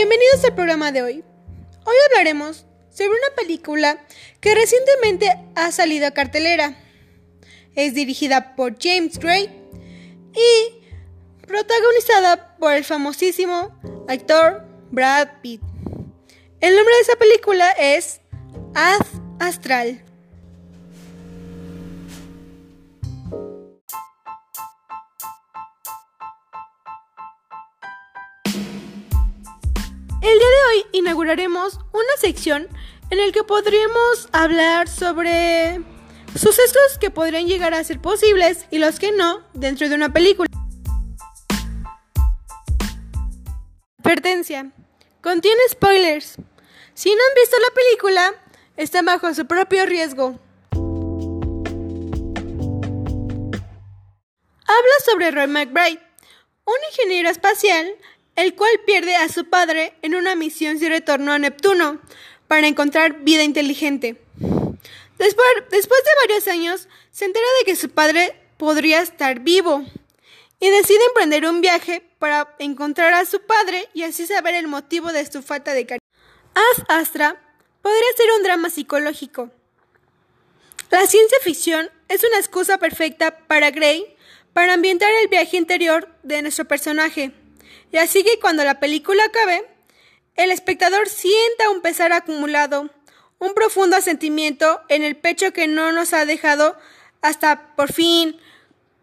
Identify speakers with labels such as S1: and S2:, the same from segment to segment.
S1: Bienvenidos al programa de hoy. Hoy hablaremos sobre una película que recientemente ha salido a cartelera. Es dirigida por James Gray y protagonizada por el famosísimo actor Brad Pitt. El nombre de esa película es Ad Astral. Inauguraremos una sección en la que podríamos hablar sobre sucesos que podrían llegar a ser posibles y los que no dentro de una película. Advertencia. Contiene spoilers. Si no han visto la película, están bajo su propio riesgo. Habla sobre Roy McBride, un ingeniero espacial el cual pierde a su padre en una misión sin retorno a Neptuno para encontrar vida inteligente. Después, después de varios años, se entera de que su padre podría estar vivo y decide emprender un viaje para encontrar a su padre y así saber el motivo de su falta de cariño. As Astra podría ser un drama psicológico. La ciencia ficción es una excusa perfecta para Gray para ambientar el viaje interior de nuestro personaje. Y así que cuando la película acabe, el espectador sienta un pesar acumulado, un profundo sentimiento en el pecho que no nos ha dejado hasta por fin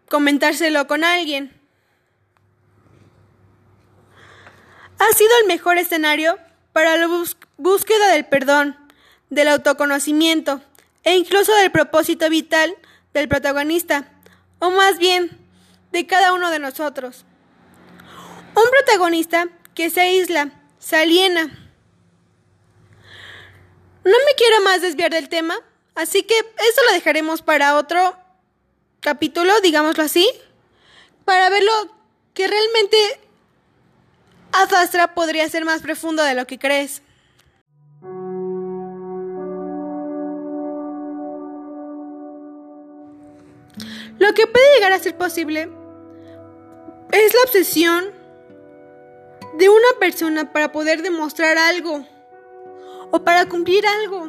S1: comentárselo con alguien. Ha sido el mejor escenario para la búsqueda del perdón, del autoconocimiento e incluso del propósito vital del protagonista, o más bien, de cada uno de nosotros. Un protagonista que se aísla, se aliena. No me quiero más desviar del tema, así que eso lo dejaremos para otro capítulo, digámoslo así, para ver lo que realmente Azastra podría ser más profundo de lo que crees. Lo que puede llegar a ser posible es la obsesión de una persona para poder demostrar algo o para cumplir algo.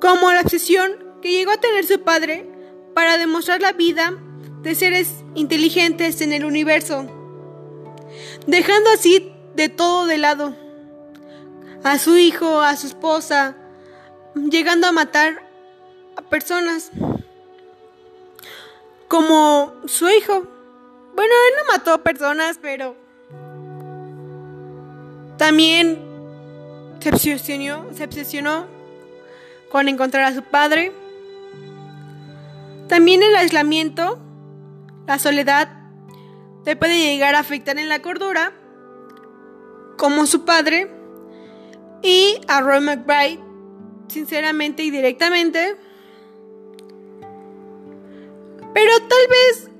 S1: Como la obsesión que llegó a tener su padre para demostrar la vida de seres inteligentes en el universo, dejando así de todo de lado. A su hijo, a su esposa, llegando a matar a personas como su hijo. Bueno, él no mató a personas, pero también se obsesionó, se obsesionó con encontrar a su padre. También el aislamiento, la soledad, le puede llegar a afectar en la cordura, como su padre, y a Roy McBride, sinceramente y directamente. Pero tal vez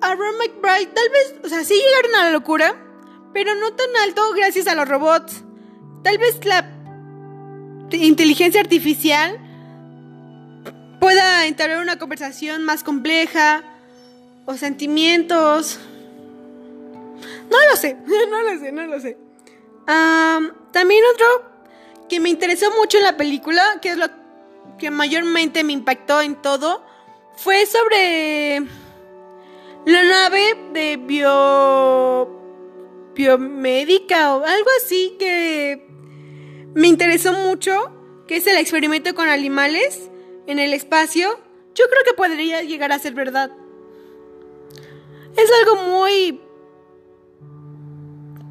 S1: a Roy McBride, tal vez, o sea, sí llegaron a la locura, pero no tan alto gracias a los robots. Tal vez la inteligencia artificial pueda entablar una conversación más compleja o sentimientos. No lo sé, no lo sé, no lo sé. también otro que me interesó mucho en la película, que es lo que mayormente me impactó en todo, fue sobre la nave de bio biomédica o algo así que me interesó mucho, que es el experimento con animales en el espacio. Yo creo que podría llegar a ser verdad. Es algo muy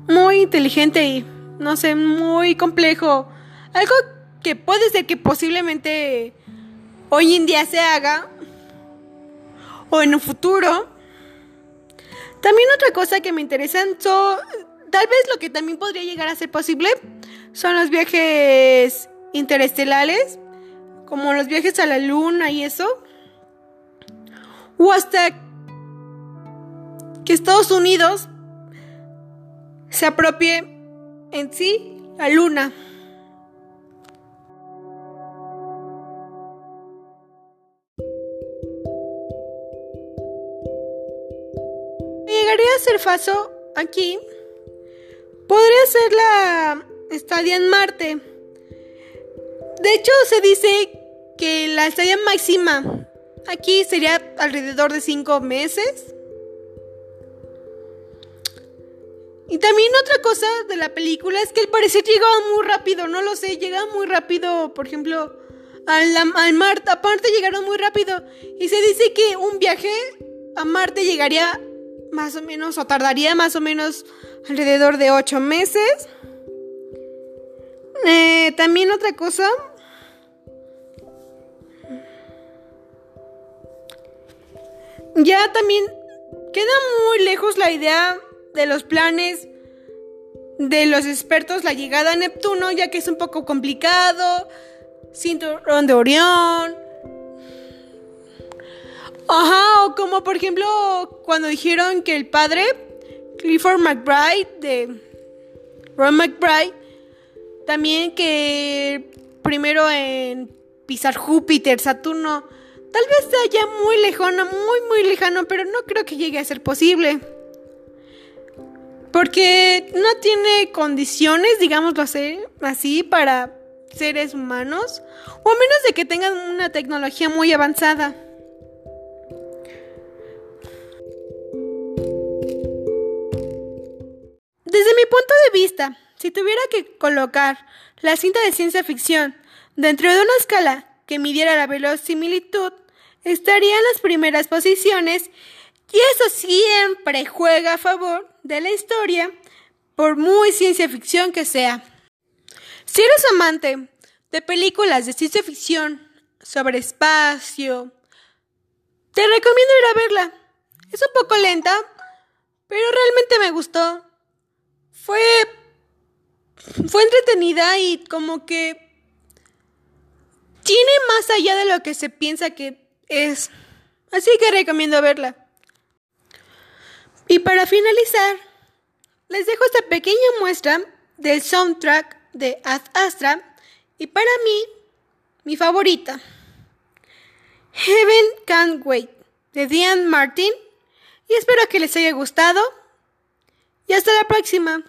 S1: muy inteligente y no sé, muy complejo. Algo que puede ser que posiblemente hoy en día se haga o en un futuro. También otra cosa que me interesan tal vez lo que también podría llegar a ser posible, son los viajes interestelares, como los viajes a la luna y eso. O hasta que Estados Unidos se apropie en sí la luna. Llegaría a ser falso aquí podría ser la estadía en Marte. De hecho, se dice que la estadía máxima aquí sería alrededor de cinco meses. Y también otra cosa de la película es que al parecer llegaban muy rápido, no lo sé, llegaban muy rápido, por ejemplo, al, al Marte, aparte llegaron muy rápido. Y se dice que un viaje a Marte llegaría más o menos, o tardaría más o menos alrededor de ocho meses. Eh, también otra cosa. Ya también queda muy lejos la idea de los planes de los expertos la llegada a Neptuno, ya que es un poco complicado. Cinturón de Orión. Ajá, o como por ejemplo cuando dijeron que el padre, Clifford McBride, de Ron McBride, también que primero en pisar Júpiter, Saturno, tal vez sea ya muy lejano, muy muy lejano, pero no creo que llegue a ser posible. Porque no tiene condiciones, digámoslo así, así, para seres humanos, o a menos de que tengan una tecnología muy avanzada. Mi punto de vista, si tuviera que colocar la cinta de ciencia ficción dentro de una escala que midiera la verosimilitud, estaría en las primeras posiciones y eso siempre juega a favor de la historia, por muy ciencia ficción que sea. Si eres amante de películas de ciencia ficción sobre espacio, te recomiendo ir a verla. Es un poco lenta, pero realmente me gustó. Fue fue entretenida y como que tiene más allá de lo que se piensa que es. Así que recomiendo verla. Y para finalizar, les dejo esta pequeña muestra del soundtrack de Ad Astra y para mí, mi favorita, Heaven Can't Wait de Diane Martin y espero que les haya gustado y hasta la próxima.